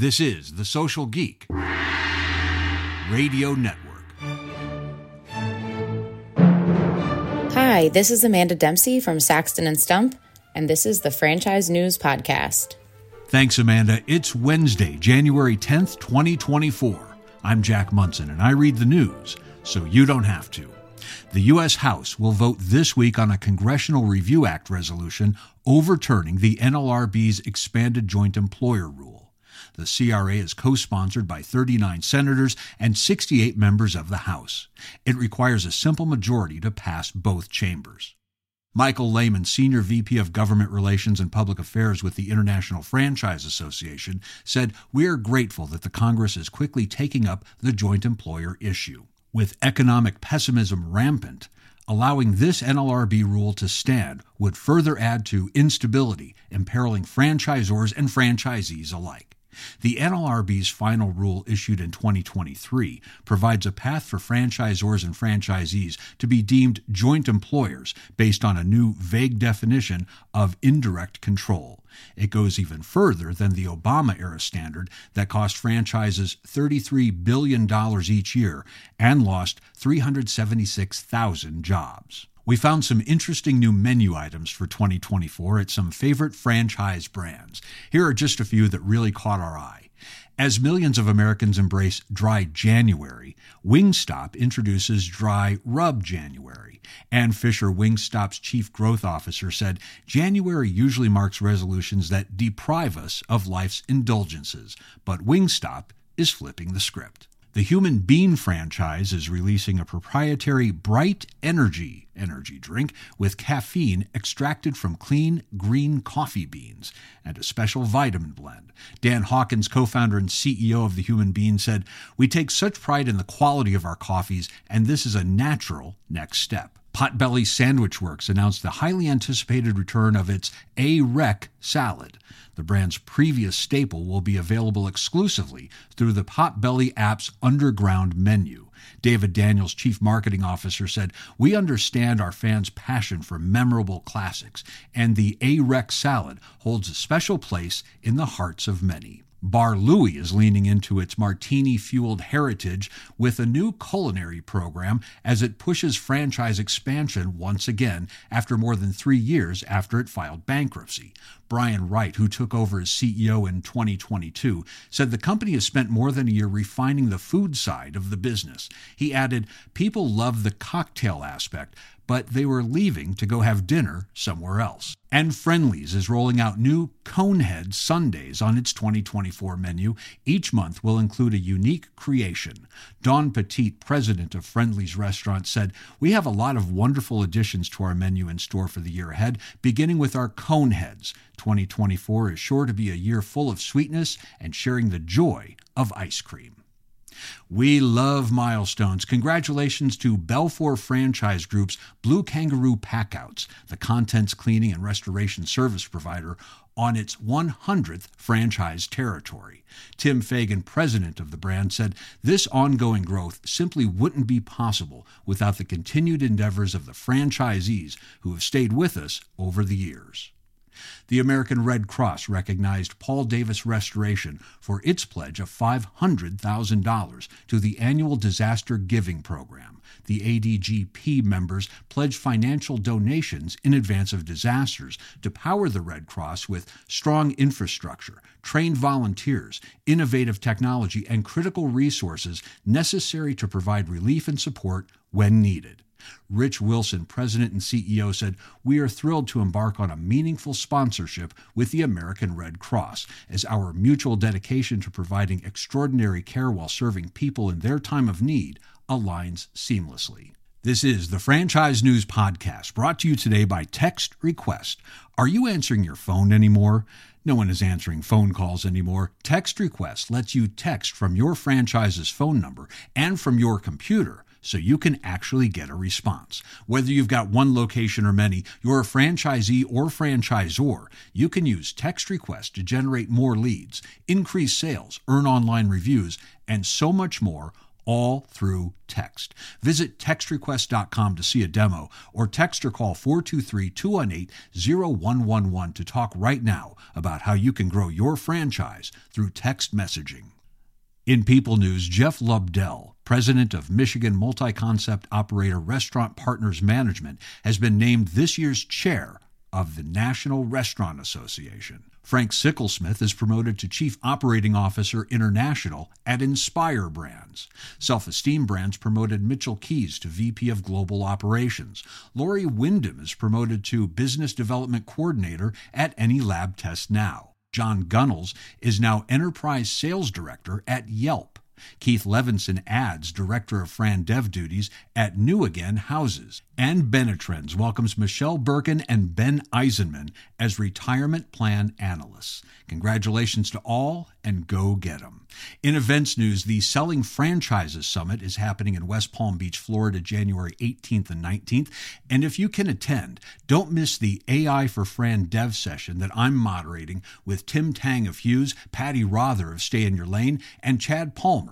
This is The Social Geek Radio Network. Hi, this is Amanda Dempsey from Saxton and Stump, and this is the Franchise News Podcast. Thanks, Amanda. It's Wednesday, January 10th, 2024. I'm Jack Monson, and I read the news, so you don't have to. The U.S. House will vote this week on a Congressional Review Act resolution overturning the NLRB's expanded joint employer rule. The CRA is co sponsored by 39 senators and 68 members of the House. It requires a simple majority to pass both chambers. Michael Layman, Senior VP of Government Relations and Public Affairs with the International Franchise Association, said, We are grateful that the Congress is quickly taking up the joint employer issue. With economic pessimism rampant, allowing this NLRB rule to stand would further add to instability, imperiling franchisors and franchisees alike. The NLRB's final rule issued in 2023 provides a path for franchisors and franchisees to be deemed joint employers based on a new vague definition of indirect control. It goes even further than the Obama era standard that cost franchises $33 billion each year and lost 376,000 jobs. We found some interesting new menu items for 2024 at some favorite franchise brands. Here are just a few that really caught our eye. As millions of Americans embrace Dry January, Wingstop introduces Dry Rub January. Ann Fisher, Wingstop's chief growth officer, said January usually marks resolutions that deprive us of life's indulgences, but Wingstop is flipping the script. The Human Bean franchise is releasing a proprietary Bright Energy energy drink with caffeine extracted from clean green coffee beans and a special vitamin blend. Dan Hawkins, co founder and CEO of the Human Bean, said, We take such pride in the quality of our coffees, and this is a natural next step. Potbelly Sandwich Works announced the highly anticipated return of its A Wreck salad. The brand's previous staple will be available exclusively through the Potbelly app's underground menu. David Daniels, chief marketing officer, said, We understand our fans' passion for memorable classics, and the A Wreck salad holds a special place in the hearts of many. Bar Louie is leaning into its martini fueled heritage with a new culinary program as it pushes franchise expansion once again after more than three years after it filed bankruptcy. Brian Wright, who took over as CEO in 2022, said the company has spent more than a year refining the food side of the business. He added, People love the cocktail aspect, but they were leaving to go have dinner somewhere else. And Friendly's is rolling out new Conehead Sundaes on its 2024 menu. Each month will include a unique creation. Don Petit, president of Friendly's Restaurant, said, We have a lot of wonderful additions to our menu in store for the year ahead, beginning with our Coneheads. 2024 is sure to be a year full of sweetness and sharing the joy of ice cream. We love milestones. Congratulations to BELFOR Franchise Group's Blue Kangaroo Packouts, the contents cleaning and restoration service provider, on its 100th franchise territory. Tim Fagan, president of the brand, said this ongoing growth simply wouldn't be possible without the continued endeavors of the franchisees who have stayed with us over the years. The American Red Cross recognized Paul Davis Restoration for its pledge of $500,000 to the annual disaster giving program. The ADGP members pledged financial donations in advance of disasters to power the Red Cross with strong infrastructure, trained volunteers, innovative technology, and critical resources necessary to provide relief and support when needed. Rich Wilson, president and CEO, said, We are thrilled to embark on a meaningful sponsorship with the American Red Cross, as our mutual dedication to providing extraordinary care while serving people in their time of need aligns seamlessly. This is the Franchise News Podcast, brought to you today by Text Request. Are you answering your phone anymore? No one is answering phone calls anymore. Text Request lets you text from your franchise's phone number and from your computer so you can actually get a response. Whether you've got one location or many, you're a franchisee or franchisor, you can use text request to generate more leads, increase sales, earn online reviews, and so much more all through text. Visit textrequest.com to see a demo or text or call 423 218 0111 to talk right now about how you can grow your franchise through text messaging. In People News, Jeff Lobdell, president of Michigan Multi Concept Operator Restaurant Partners Management, has been named this year's chair of the National Restaurant Association. Frank Sicklesmith is promoted to Chief Operating Officer International at Inspire Brands. Self Esteem Brands promoted Mitchell Keys to VP of Global Operations. Lori Wyndham is promoted to Business Development Coordinator at Any Lab Test Now. John Gunnels is now Enterprise Sales Director at Yelp. Keith Levinson adds Director of Fran Dev duties at New Again Houses. And Benetrends welcomes Michelle Birkin and Ben Eisenman as retirement plan analysts. Congratulations to all and go get them. In events news, the Selling Franchises Summit is happening in West Palm Beach, Florida, January 18th and 19th. And if you can attend, don't miss the AI for Fran Dev session that I'm moderating with Tim Tang of Hughes, Patty Rother of Stay in Your Lane, and Chad Palmer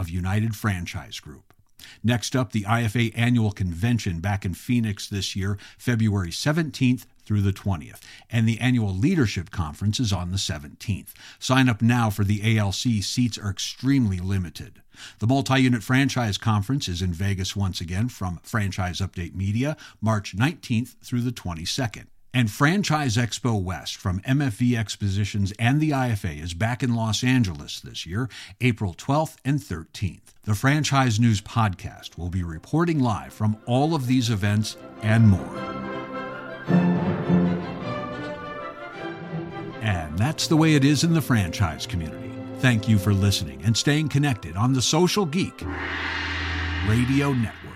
of United Franchise Group. Next up, the IFA annual convention back in Phoenix this year, February 17th through the 20th, and the annual leadership conference is on the 17th. Sign up now for the ALC. Seats are extremely limited. The multi unit franchise conference is in Vegas once again from Franchise Update Media, March 19th through the 22nd. And Franchise Expo West from MFV Expositions and the IFA is back in Los Angeles this year, April 12th and 13th. The Franchise News Podcast will be reporting live from all of these events and more. And that's the way it is in the franchise community. Thank you for listening and staying connected on the Social Geek Radio Network.